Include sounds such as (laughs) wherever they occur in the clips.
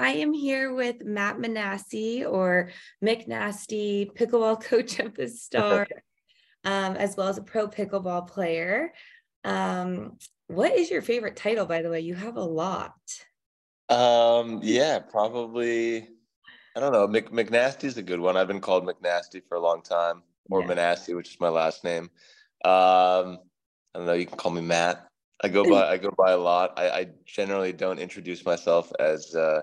I am here with Matt Manasse or McNasty, pickleball (laughs) coach of the Star, (laughs) um, as well as a pro pickleball player. Um, what is your favorite title, by the way? You have a lot. Um, yeah, probably. I don't know. Mc, McNasty is a good one. I've been called McNasty for a long time, or yeah. Manasse, which is my last name. Um, I don't know. You can call me Matt. I go (laughs) by I go by a lot. I, I generally don't introduce myself as uh,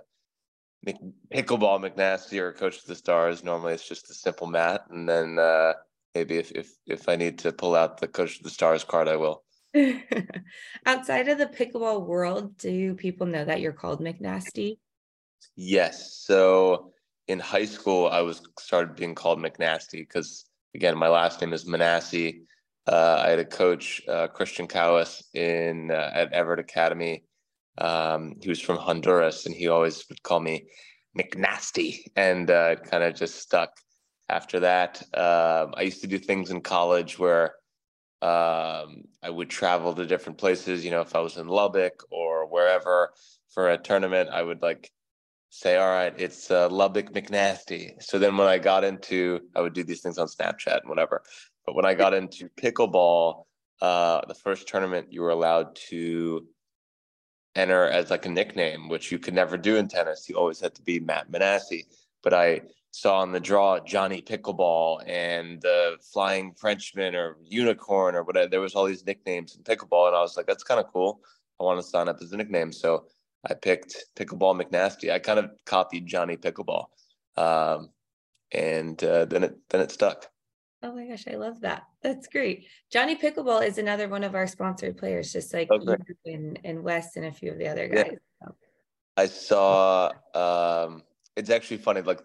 pickleball McNasty or coach of the stars. Normally, it's just a simple Matt, and then uh, maybe if if if I need to pull out the coach of the stars card, I will. (laughs) Outside of the pickleball world, do people know that you're called McNasty? Yes. So in high school, I was started being called McNasty because again, my last name is Manasse. Uh, I had a coach, uh, Christian Cowis, in uh, at Evert Academy. Um, he was from Honduras, and he always would call me McNasty, and uh, kind of just stuck. After that, um, I used to do things in college where um, I would travel to different places. You know, if I was in Lubbock or wherever for a tournament, I would like say, "All right, it's uh, Lubbock McNasty." So then, when I got into, I would do these things on Snapchat and whatever. But when I got into pickleball, uh, the first tournament you were allowed to enter as like a nickname, which you could never do in tennis. You always had to be Matt Manasse. But I saw on the draw Johnny Pickleball and the Flying Frenchman or Unicorn or whatever. There was all these nicknames in pickleball, and I was like, that's kind of cool. I want to sign up as a nickname. So I picked Pickleball McNasty. I kind of copied Johnny Pickleball, um, and uh, then it then it stuck. Oh my gosh, I love that. That's great. Johnny Pickleball is another one of our sponsored players, just like okay. you and, and Wes and a few of the other guys. Yeah. I saw um it's actually funny, like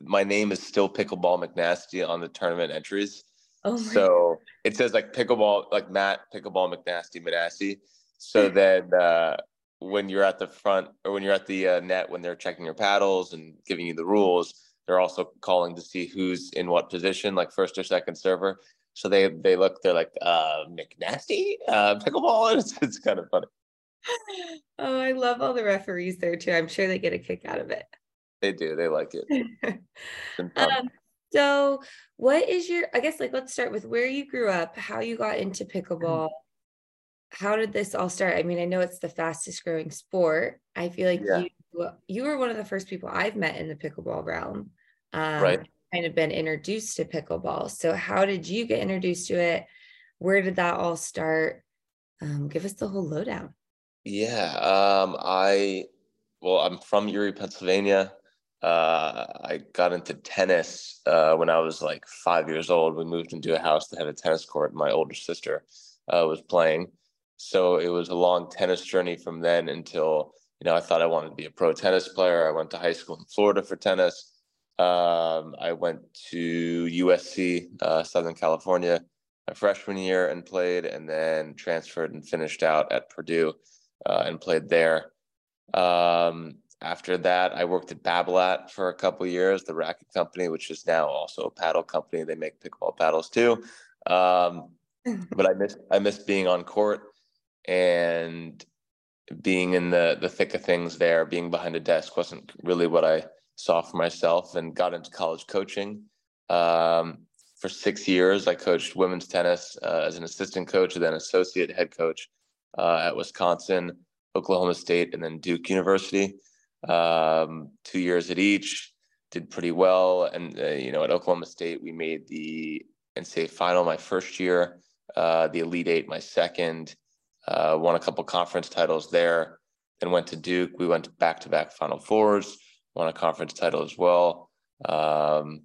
my name is still Pickleball McNasty on the tournament entries. Oh so God. it says like pickleball, like Matt Pickleball McNasty Manasse. So (laughs) then uh when you're at the front or when you're at the uh, net when they're checking your paddles and giving you the rules they're also calling to see who's in what position, like first or second server. So they they look, they're like, uh, McNasty, uh, pickleball. (laughs) It's, it's kind of funny. (laughs) Oh, I love all the referees there too. I'm sure they get a kick out of it. They do. They like it. (laughs) um, so, what is your? I guess like let's start with where you grew up, how you got into pickleball. How did this all start? I mean, I know it's the fastest growing sport. I feel like yeah. you you were one of the first people I've met in the pickleball realm um, right. kind of been introduced to pickleball. So, how did you get introduced to it? Where did that all start? Um, give us the whole lowdown. Yeah, um, I well, I'm from Erie, Pennsylvania. Uh, I got into tennis uh, when I was like five years old. We moved into a house that had a tennis court. My older sister uh, was playing, so it was a long tennis journey from then until you know I thought I wanted to be a pro tennis player. I went to high school in Florida for tennis. Um, I went to USC, uh, Southern California, my freshman year and played, and then transferred and finished out at Purdue uh, and played there. Um, after that, I worked at Babolat for a couple years, the racket company, which is now also a paddle company. They make pickleball paddles too. Um, (laughs) but I miss I miss being on court and being in the the thick of things there. Being behind a desk wasn't really what I saw for myself and got into college coaching. Um, for six years, I coached women's tennis uh, as an assistant coach and then associate head coach uh, at Wisconsin, Oklahoma State, and then Duke University. Um, two years at each, did pretty well. And, uh, you know, at Oklahoma State, we made the NCAA final my first year, uh, the Elite Eight my second, uh, won a couple conference titles there, then went to Duke. We went back to back Final Fours won a conference title as well. Um,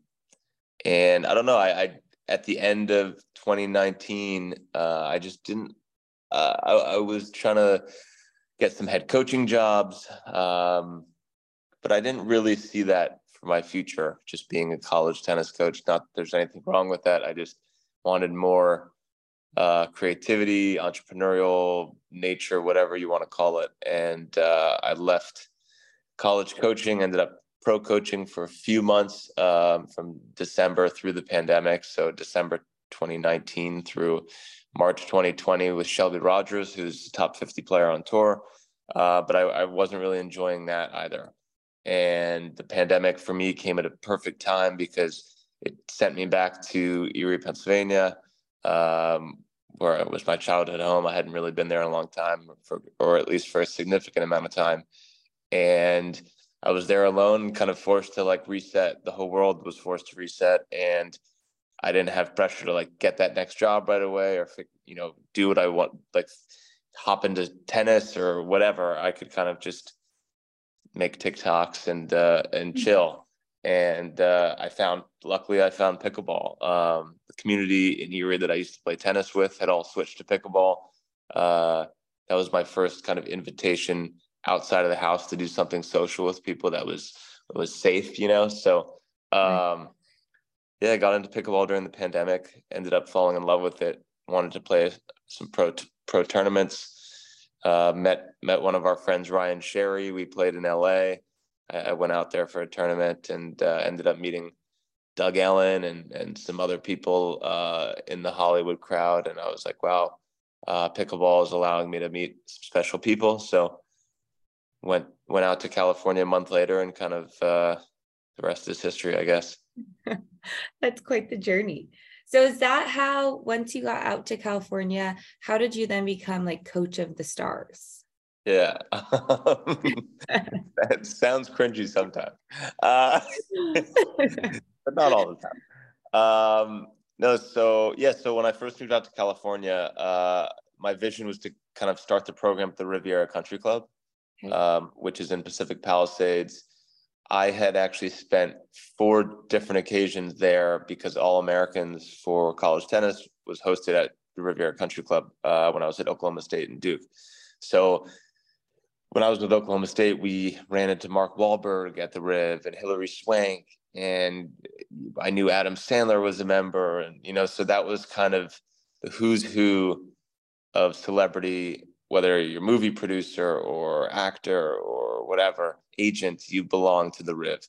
and I don't know, I, I, at the end of 2019, uh, I just didn't. Uh, I, I, was trying to get some head coaching jobs, um, but I didn't really see that for my future. Just being a college tennis coach. Not there's anything wrong with that. I just wanted more uh, creativity, entrepreneurial nature, whatever you want to call it. And uh, I left college coaching, ended up pro coaching for a few months um, from December through the pandemic. So December 2019 through March 2020 with Shelby Rogers, who's top 50 player on tour. uh, but I, I wasn't really enjoying that either. And the pandemic for me came at a perfect time because it sent me back to Erie, Pennsylvania, um, where it was my childhood home. I hadn't really been there in a long time, for, or at least for a significant amount of time. And I was there alone, kind of forced to like reset. The whole world was forced to reset, and I didn't have pressure to like get that next job right away, or you know, do what I want, like hop into tennis or whatever. I could kind of just make TikToks and uh, and mm-hmm. chill. And uh, I found, luckily, I found pickleball. Um, the community in Erie that I used to play tennis with had all switched to pickleball. Uh, that was my first kind of invitation outside of the house to do something social with people that was was safe, you know. So um, yeah, I got into pickleball during the pandemic. Ended up falling in love with it. Wanted to play some pro pro tournaments. Uh, met met one of our friends, Ryan Sherry. We played in LA. I, I went out there for a tournament and uh, ended up meeting Doug Ellin and and some other people uh, in the Hollywood crowd. And I was like, wow, uh, pickleball is allowing me to meet some special people. So went went out to California a month later, and kind of uh, the rest is history, I guess. (laughs) That's quite the journey. So is that how once you got out to California, how did you then become like coach of the stars? Yeah. (laughs) that sounds cringy sometimes. Uh, (laughs) but not all the time. Um, no, so yeah, so when I first moved out to California, uh, my vision was to kind of start the program at the Riviera Country Club. Um, which is in Pacific Palisades. I had actually spent four different occasions there because All Americans for college tennis was hosted at the Riviera Country Club uh, when I was at Oklahoma State and Duke. So when I was with Oklahoma State, we ran into Mark Wahlberg at the Riv and Hilary Swank, and I knew Adam Sandler was a member, and you know, so that was kind of the who's who of celebrity whether you're movie producer or actor or whatever agent, you belong to the Riv.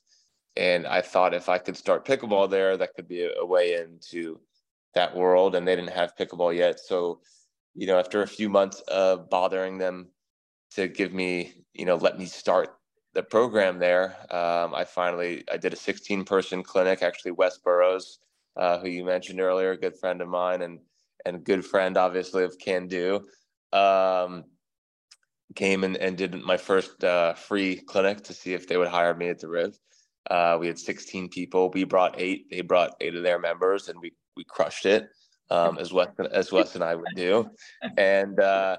And I thought if I could start pickleball there, that could be a, a way into that world. And they didn't have pickleball yet. So, you know, after a few months of bothering them to give me, you know, let me start the program there, um, I finally I did a 16 person clinic. Actually, Wes Burrows, uh, who you mentioned earlier, a good friend of mine and and good friend, obviously, of Can Do um, came and, and did my first uh, free clinic to see if they would hire me at the Riv. Uh, we had 16 people. We brought eight. They brought eight of their members, and we we crushed it um, as Wes as Wes and I would do. And uh,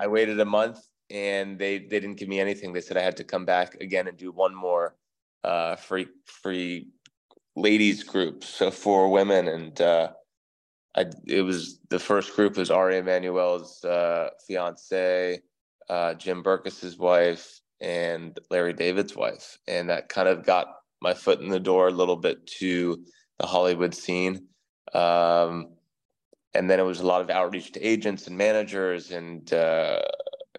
I waited a month, and they they didn't give me anything. They said I had to come back again and do one more uh, free free ladies group, so for women, and uh, I it was the first group was Ari Emanuel's uh, fiance, uh, Jim Berkus's wife, and Larry David's wife, and that kind of got my foot in the door a little bit to the Hollywood scene. Um, and then it was a lot of outreach to agents and managers, and uh,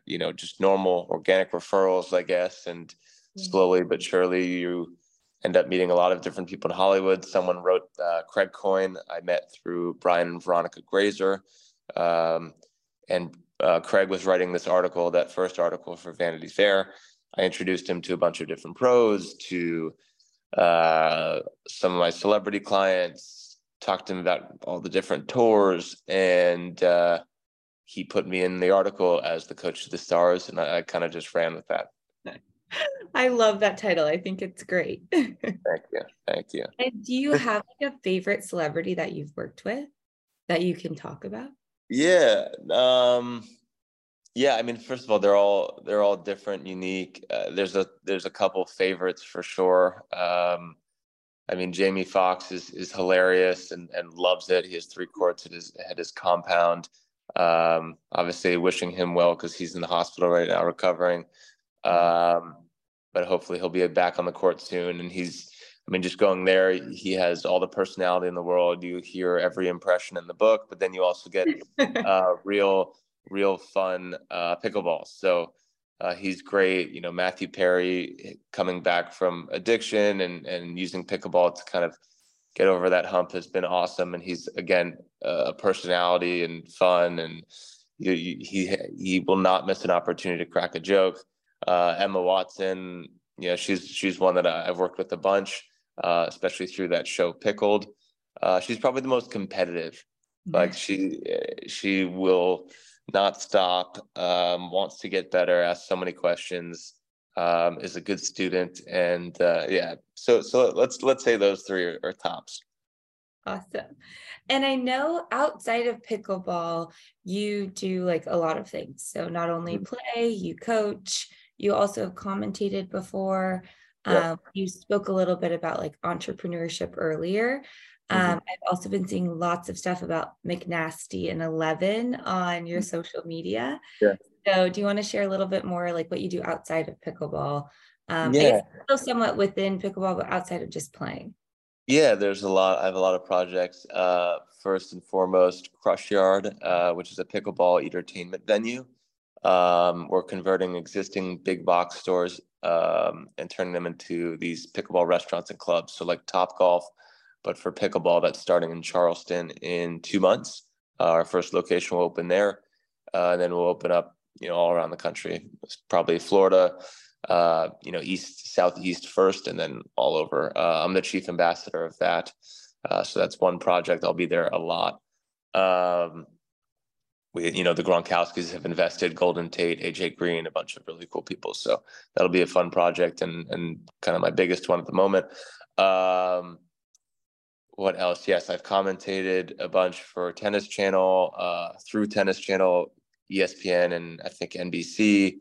you know just normal organic referrals, I guess. And slowly but surely, you end up meeting a lot of different people in Hollywood. Someone wrote uh, Craig Coyne. I met through Brian and Veronica Grazer. Um, and uh, Craig was writing this article, that first article for Vanity Fair. I introduced him to a bunch of different pros, to uh, some of my celebrity clients, talked to him about all the different tours, and uh, he put me in the article as the coach of the stars, and I, I kind of just ran with that. (laughs) I love that title. I think it's great. (laughs) Thank you. Thank you. And do you have like a favorite celebrity that you've worked with that you can talk about? Yeah. Um yeah, I mean, first of all, they're all they're all different, unique. Uh, there's a there's a couple favorites for sure. Um, I mean, Jamie Foxx is is hilarious and and loves it. He has three courts at his at his compound. Um, obviously, wishing him well because he's in the hospital right now recovering. Um, but hopefully he'll be back on the court soon. And he's, I mean, just going there, he has all the personality in the world. You hear every impression in the book, but then you also get (laughs) uh, real, real fun uh, pickleball. So uh, he's great. You know, Matthew Perry coming back from addiction and and using pickleball to kind of get over that hump has been awesome. And he's again a personality and fun and he he, he will not miss an opportunity to crack a joke. Uh, Emma Watson, you know, she's she's one that I've worked with a bunch, uh, especially through that show Pickled. Uh, she's probably the most competitive. Mm-hmm. Like she she will not stop, um, wants to get better, asks so many questions, um, is a good student, and uh, yeah. So so let's let's say those three are, are tops. Awesome. And I know outside of pickleball, you do like a lot of things. So not only mm-hmm. play, you coach, you also commentated before. Yeah. Um, you spoke a little bit about like entrepreneurship earlier. Mm-hmm. Um, I've also been seeing lots of stuff about McNasty and Eleven on your mm-hmm. social media. Yeah. So, do you want to share a little bit more, like what you do outside of pickleball? Um, yeah. still somewhat within pickleball, but outside of just playing. Yeah, there's a lot. I have a lot of projects. Uh, first and foremost, Crush Yard, uh, which is a pickleball entertainment venue. Um, we're converting existing big box stores um, and turning them into these pickleball restaurants and clubs. So, like Top Golf but for pickleball, that's starting in Charleston in two months. Uh, our first location will open there, uh, and then we'll open up, you know, all around the country. Probably Florida, uh, you know, east, southeast first, and then all over. Uh, I'm the chief ambassador of that, uh, so that's one project. I'll be there a lot. Um, we, you know, the Gronkowskis have invested, Golden Tate, AJ Green, a bunch of really cool people. So that'll be a fun project and and kind of my biggest one at the moment. Um, what else? Yes, I've commentated a bunch for Tennis Channel, uh, through Tennis Channel, ESPN, and I think NBC.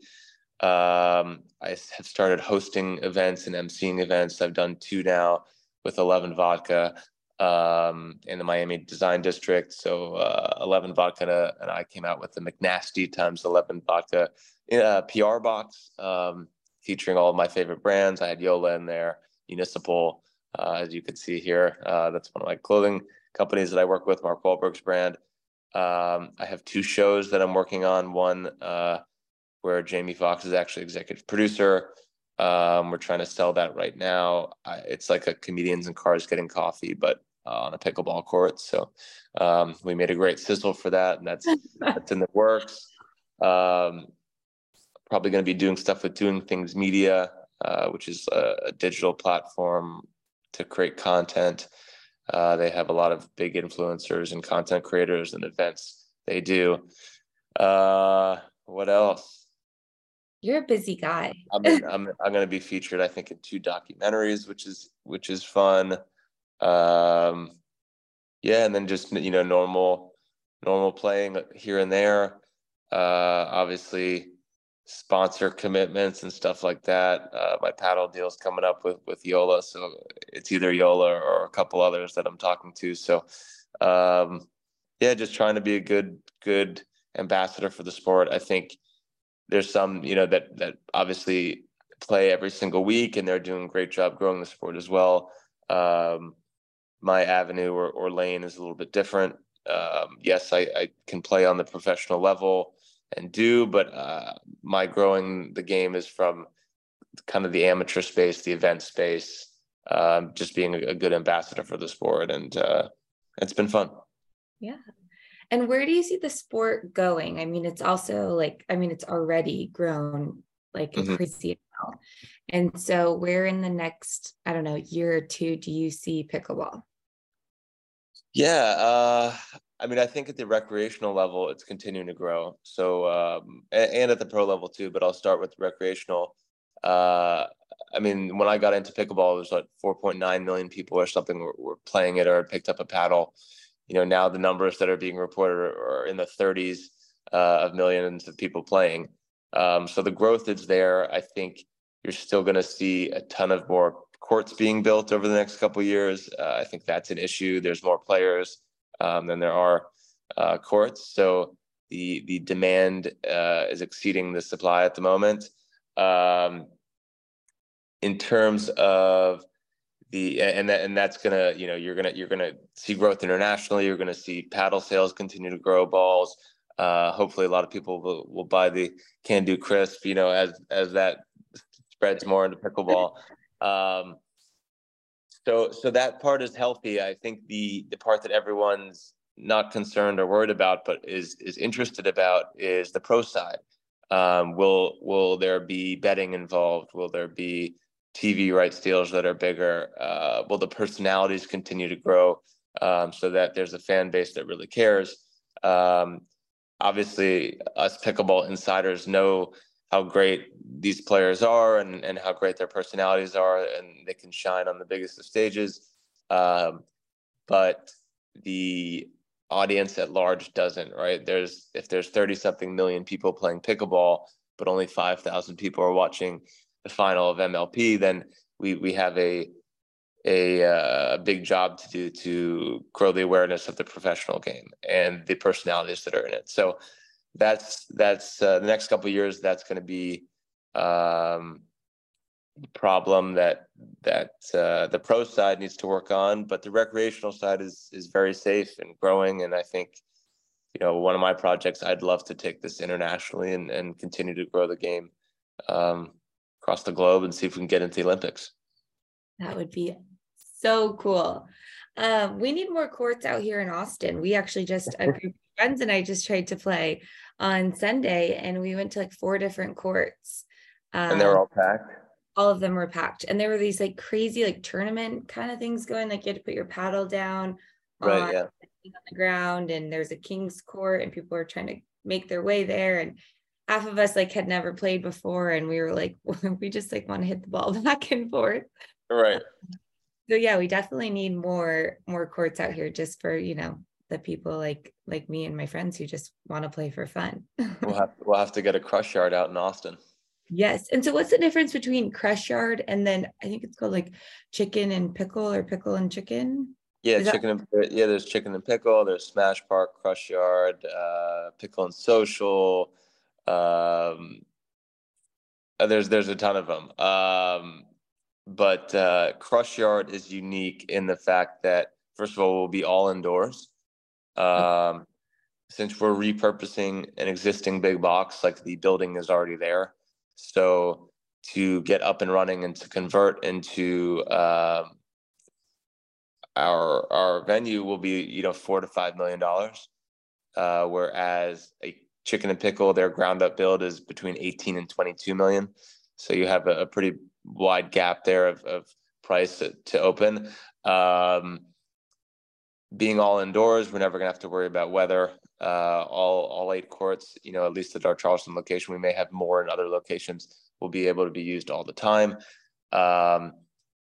Um, I have started hosting events and emceeing events. I've done two now with 11 Vodka um, in the Miami Design District. So uh, 11 Vodka and I came out with the McNasty times 11 Vodka a PR box um, featuring all of my favorite brands. I had Joola in there, Municipal, uh, as you can see here, uh, that's one of my clothing companies that I work with, Mark Wahlberg's brand. Um, I have two shows that I'm working on. One uh, where Jamie Foxx is actually executive producer. Um, we're trying to sell that right now. I, it's like a comedians and cars getting coffee, but uh, on a pickleball court. So um, we made a great sizzle for that, and that's (laughs) that's in the works. Um, probably going to be doing stuff with Doing Things Media, uh, which is a, a, digital platform to create content. Uh, they have a lot of big influencers and content creators and events they do. Uh, what else? You're a busy guy. I'm (laughs) I'm I'm going to be featured, I think, in two documentaries, which is which is fun. Um, yeah, and then just you know normal normal playing here and there. Uh, obviously, sponsor commitments and stuff like that. Uh, my paddle deal's coming up with with Joola, so it's either Joola or a couple others that I'm talking to. So, um, yeah, just trying to be a good good ambassador for the sport. I think there's some you know that that obviously play every single week and they're doing a great job growing the sport as well. Um, my avenue or, or lane is a little bit different. Um, yes, I, I can play on the professional level and do, but uh, my growing the game is from kind of the amateur space, the event space, um, just being a, good ambassador for the sport, and uh, it's been fun. Yeah. And where do you see the sport going? I mean, it's also like, I mean, it's already grown like mm-hmm. crazy amount. And so, where in the next, I don't know, year or two do you see pickleball? Yeah, uh, I mean, I think at the recreational level, it's continuing to grow. So, um, and, and, at the pro level too. But I'll start with recreational. Uh, I mean, when I got into pickleball, it was like 4.9 million people or something were, were playing it or picked up a paddle. You know, now the numbers that are being reported are, are in the 30s uh, of millions of people playing. Um, so the growth is there. I think you're still going to see a ton of more courts being built over the next couple years. Uh, I think that's an issue. There's more players um, than there are uh, courts. So the the demand uh, is exceeding the supply at the moment. Um, in terms of the and that, and that's gonna you know you're gonna you're gonna see growth internationally. You're gonna see paddle sales continue to grow. Balls. Uh, hopefully, a lot of people will, will buy the Can Do Crisp. You know, as as that spreads more into pickleball. Um, so so that part is healthy. I think the the part that everyone's not concerned or worried about, but is is interested about is the pro side. Um, will will there be betting involved? Will there be TV rights deals that are bigger? Uh, will the personalities continue to grow um, so that there's a fan base that really cares? Um, obviously, us pickleball insiders know how great these players are and, and how great their personalities are, and they can shine on the biggest of stages. Um, but the audience at large doesn't, right? There's if there's 30 something million people playing pickleball, but only 5,000 people are watching the final of MLP, then we we have a a uh, big job to do to grow the awareness of the professional game and the personalities that are in it. So that's that's uh, the next couple years. That's going to be um, problem that that uh, the pro side needs to work on, but the recreational side is is very safe and growing. And I think, you know, one of my projects, I'd love to take this internationally and and continue to grow the game um, across the globe and see if we can get into the Olympics. That would be so cool. Um, we need more courts out here in Austin. We actually just a group of friends and I just tried to play on Sunday, and we went to like four different courts. Um, and they were all packed? all of them were packed. And there were these like crazy like tournament kind of things going like you had to put your paddle down right on, yeah. on the ground and there's a king's court and people were trying to make their way there and half of us like had never played before and we were like (laughs) we just like want to hit the ball (laughs) back and forth. Right so yeah we definitely need more more courts out here just for you know the people like like me and my friends who just want to play for fun we'll (laughs) have we'll have to get a crush yard out in austin Yes. And so what's the difference between crush yard and then I think it's called like chicken and pickle or pickle and chicken? Yeah, Is chicken that- and yeah, there's chicken and pickle, there's smash park, crush yard, uh, pickle and social. Um, uh, there's there's a ton of them. Um, but uh, crush yard is unique in the fact that first of all, we'll be all indoors. Um, since we're repurposing an existing big box, like the building is already there, so to get up and running and to convert into uh, our our venue will be you know four to five million dollars, uh, whereas a chicken and pickle their ground up build is between 18 and 22 million. So you have a, a pretty wide gap there of, of price to, to open. Um, being all indoors, we're never gonna have to worry about weather uh, all all eight courts. You know, at least at our Charleston location, we may have more in other locations. Will be able to be used all the time. Um,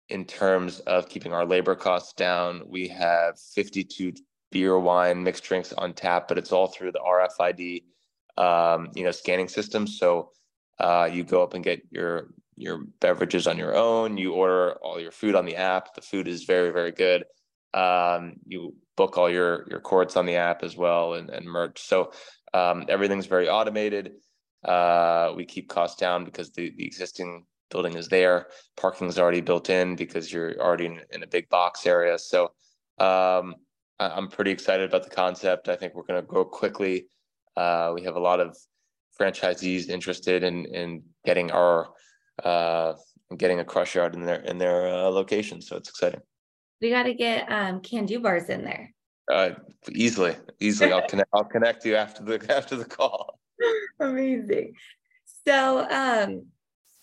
in terms of keeping our labor costs down, we have 52 beer, wine, mixed drinks on tap, but it's all through the RFID, um, you know, scanning system. So uh, you go up and get your your beverages on your own. You order all your food on the app. The food is very very good. Um, you book all your your courts on the app as well and, and merch. So um, everything's very automated. Uh, we keep costs down because the, the existing building is there. Parking is already built in because you're already in, in a big box area. So um, I, am pretty excited about the concept. I think we're going to grow quickly. Uh, we have a lot of franchisees interested in in getting our uh, getting a crush yard in their in their uh, location. So it's exciting. We got to get um, can do bars in there. Uh, easily, easily. I'll (laughs) connect. I'll connect you after the after the call. Amazing. So, um,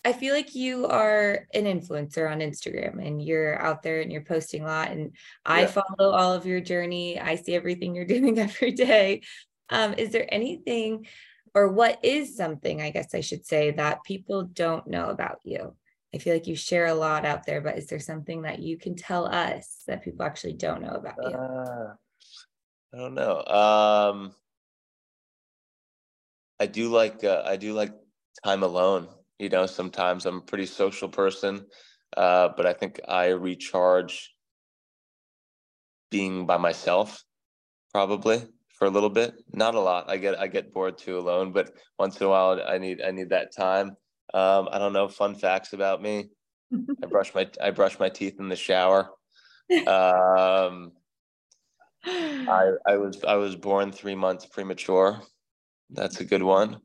I feel like you are an influencer on Instagram and you're out there and you're posting a lot. And I yeah. follow all of your journey. I see everything you're (laughs) doing every day. Um, is there anything, or what is something, I guess I should say, that people don't know about you? I feel like you share a lot out there, but is there something that you can tell us that people actually don't know about you? Uh, I don't know. Um, I do like uh, I do like time alone. You know, sometimes I'm a pretty social person, uh, but I think I recharge being by myself, probably for a little bit. Not a lot. I get I get bored too alone, but once in a while I need I need that time. Um, I don't know fun facts about me. (laughs) I brush my I brush my teeth in the shower. Um, I I was I was born three months premature. That's a good one.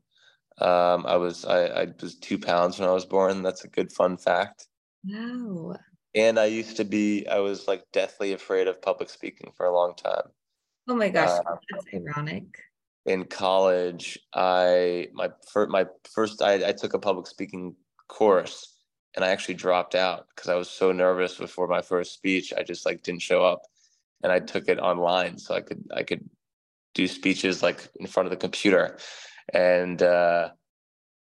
Um, I was I, I was two pounds when I was born. That's a good fun fact. Wow. And I used to be I was like deathly afraid of public speaking for a long time. Oh my gosh, uh, that's ironic. In college, I my first my first I, I took a public speaking course and I actually dropped out because I was so nervous before my first speech. I just like didn't show up, and I took it online so I could I could do speeches like in front of the computer, and uh,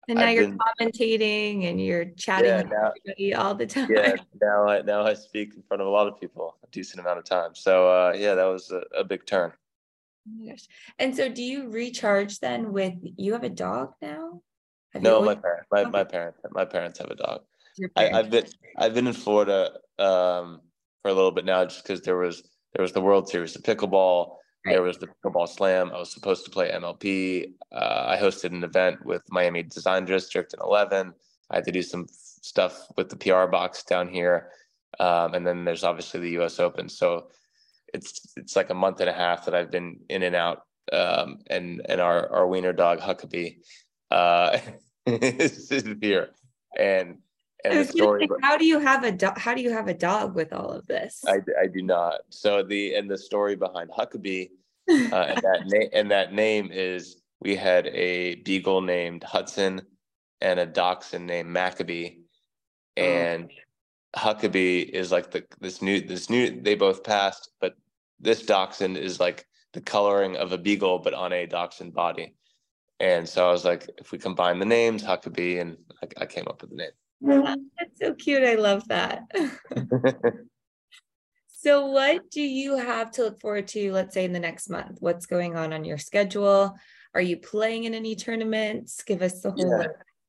and now I've you're been, commentating and you're chatting yeah, with now, everybody all the time. Yeah, (laughs) now I now I speak in front of a lot of people a decent amount of time. So uh, yeah, that was a, a big turn. Oh my gosh! And so, do you recharge then with? You have a dog now? Have no, my parents. My, my parents. My parents have a dog. I, have been I've been in Florida um, for a little bit now, just because there was there was the World Series of pickleball. Right. There was the pickleball slam. I was supposed to play MLP. Uh, I hosted an event with Miami Design District in 11. I had to do some stuff with the PR box down here. Um, and then there's obviously the US Open. So it's it's like a month and a half that I've been in and out. Um, and and our, our wiener dog Huckabee uh, (laughs) is here. And and the story how do you have a dog how do you have a dog with all of this i, I do not so the and the story behind huckabee uh, and that name and that name is we had a beagle named hudson and a dachshund named maccabee oh. and oh. huckabee is like the this new this new they both passed but this dachshund is like the coloring of a beagle but on a dachshund body and so i was like if we combine the names huckabee and I, I came up with the name that's so cute. I love that. (laughs) so, what do you have to look forward to, let's say, in the next month? What's going on on your schedule? Are you playing in any tournaments? Give us the whole. Yeah.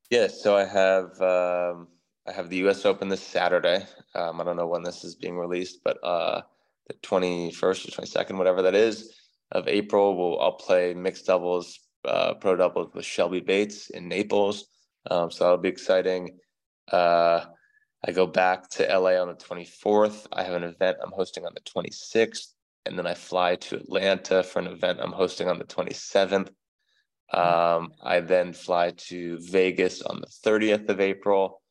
Yes. So I have um, I have the U.S. Open this Saturday. Um, I don't know when this is being released, but uh, the twenty first or twenty second, whatever that is, of April, we'll I'll play mixed doubles, uh, pro doubles with Shelby Bates in Naples. Um, so that'll be exciting. Uh, I go back to LA on the 24th. I have an event I'm hosting on the 26th. And then I fly to Atlanta for an event I'm hosting on the 27th. Um, I then fly to Vegas on the 30th of April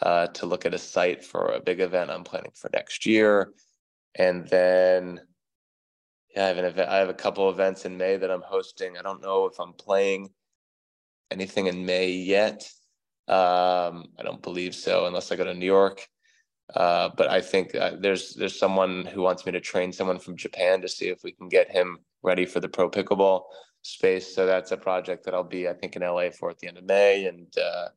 uh, to look at a site for a big event I'm planning for next year. And then, yeah, I have an event. I have a couple events in May that I'm hosting. I don't know if I'm playing anything in May yet. Um, I don't believe so, unless I go to New York. Uh, but I think uh, there's there's someone who wants me to train someone from Japan to see if we can get him ready for the pro pickleball space. So that's a project that I'll be, I think, in LA for at the end of May, and uh,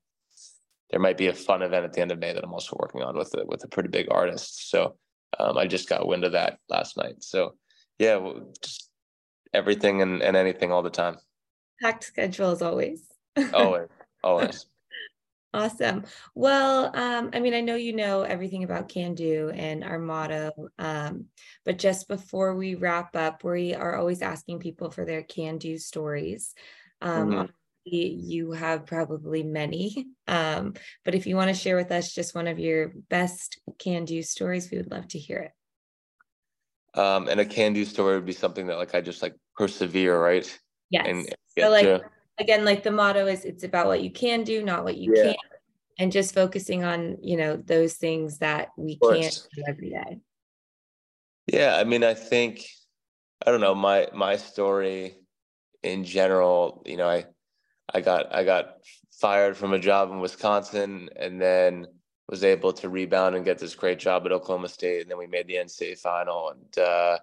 there might be a fun event at the end of May that I'm also working on with a, with a pretty big artist. So um, I just got wind of that last night. So yeah, just everything and, and anything all the time. Packed schedule as always. (laughs) always, always. Awesome. Well, um, I mean, I know you know everything about Can Do and our motto, um, but just before we wrap up, we are always asking people for their Can Do stories. Um, mm-hmm. You have probably many, um, but if you want to share with us just one of your best Can Do stories, we would love to hear it. Um, and a Can Do story would be something that, like, I just like persevere, right? Yes. And, so, like, to- again like the motto is it's about what you can do not what you yeah. can't. And just focusing on you know those things that we can't do every day. Yeah i mean i think i don't know my my story in general you know i i got i got fired from a job in wisconsin and then was able to rebound and get this great job at oklahoma state. And then we made the ncaa final. And uh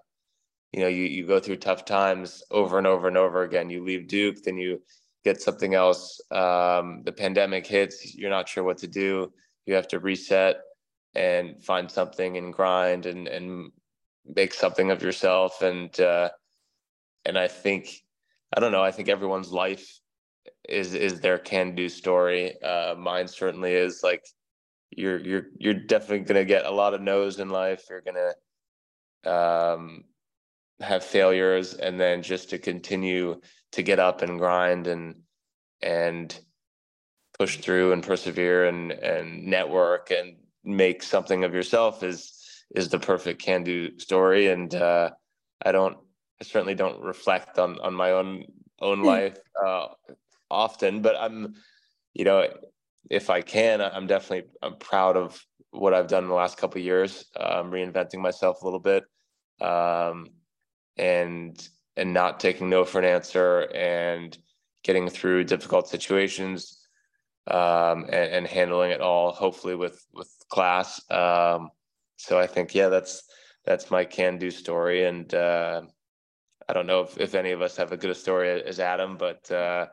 you know you, you go through tough times over and over and over again. You leave duke then you get something else. Um, the pandemic hits, you're not sure what to do. You have to reset and find something and grind and and make something of yourself. And uh, and I think I don't know. I think everyone's life is is their can do story. Uh, mine certainly is. Like you're you're you're definitely gonna get a lot of no's in life. You're gonna um, have failures, and then just to continue to get up and grind and and push through and persevere and and network and make something of yourself is is the perfect can do story. And uh, i don't i certainly don't reflect on on my own own hmm. life uh, often but i'm you know if i can i'm definitely i'm proud of what i've done in the last couple years. I'm um, reinventing myself a little bit. Um, and and not taking no for an answer and getting through difficult situations um, and, and, handling it all hopefully with with class. Um, so i think yeah that's that's my can do story. And uh, i don't know if, if any of us have a good a story as adam but uh,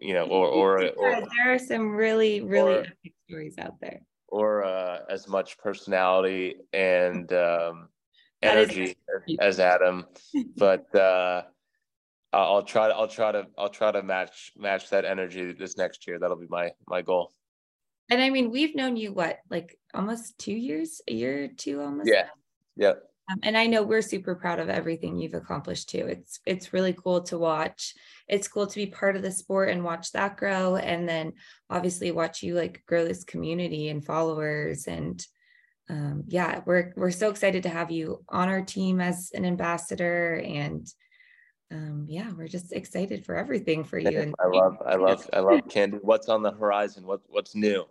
you know or or, or there are some really really or, epic stories out there. or uh, as much personality and um, energy as, adam but uh, I'll try to I'll try to I'll try to match match that energy this next year. That'll be my my goal. And I mean, we've known you what, like almost two years, a year or two almost. Yeah. Yeah. Um, and I know we're super proud of everything you've accomplished too. It's it's really cool to watch. It's cool to be part of the sport and watch that grow, and then obviously watch you like grow this community and followers. And um, yeah, we're we're so excited to have you on our team as an ambassador and um, yeah, we're just excited for everything for you. And I love, I love, I love (laughs) Candy. What's on the horizon? What what's new?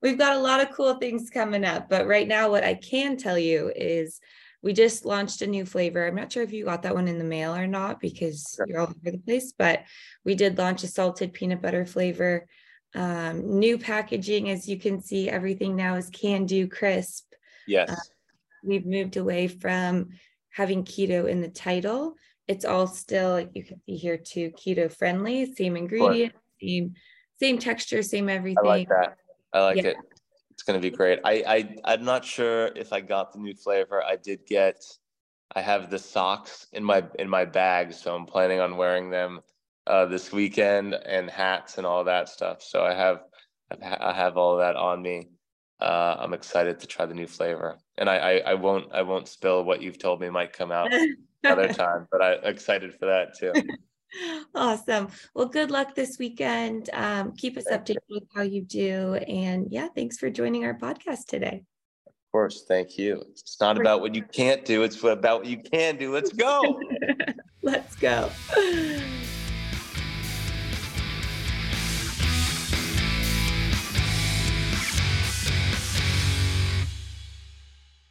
We've got a lot of cool things coming up, but right now, what I can tell you is we just launched a new flavor. I'm not sure if you got that one in the mail or not because you're all over the place, but we did launch a salted peanut butter flavor. Um, new packaging, as you can see, everything now is can do crisp. Yes. Uh, we've moved away from having keto in the title. It's all still you can see here too keto friendly same ingredient same same texture same everything i like that. I like yeah. it. It's going to be great. I, I i'm not sure if i got the new flavor. I did get i have the socks in my in my bag so i'm planning on wearing them uh, this weekend and hats and all that stuff so i have i have all that on me uh, i'm excited to try the new flavor and I, I i won't i won't spill what you've told me might come out (laughs) another time, but I'm excited for that too. (laughs) awesome. Well, good luck this weekend. Um, keep us updated with how you do. And yeah, thanks for joining our podcast today. Of course. Thank you. It's not about what you can't do, it's about what you can do. Let's go. (laughs) Let's go.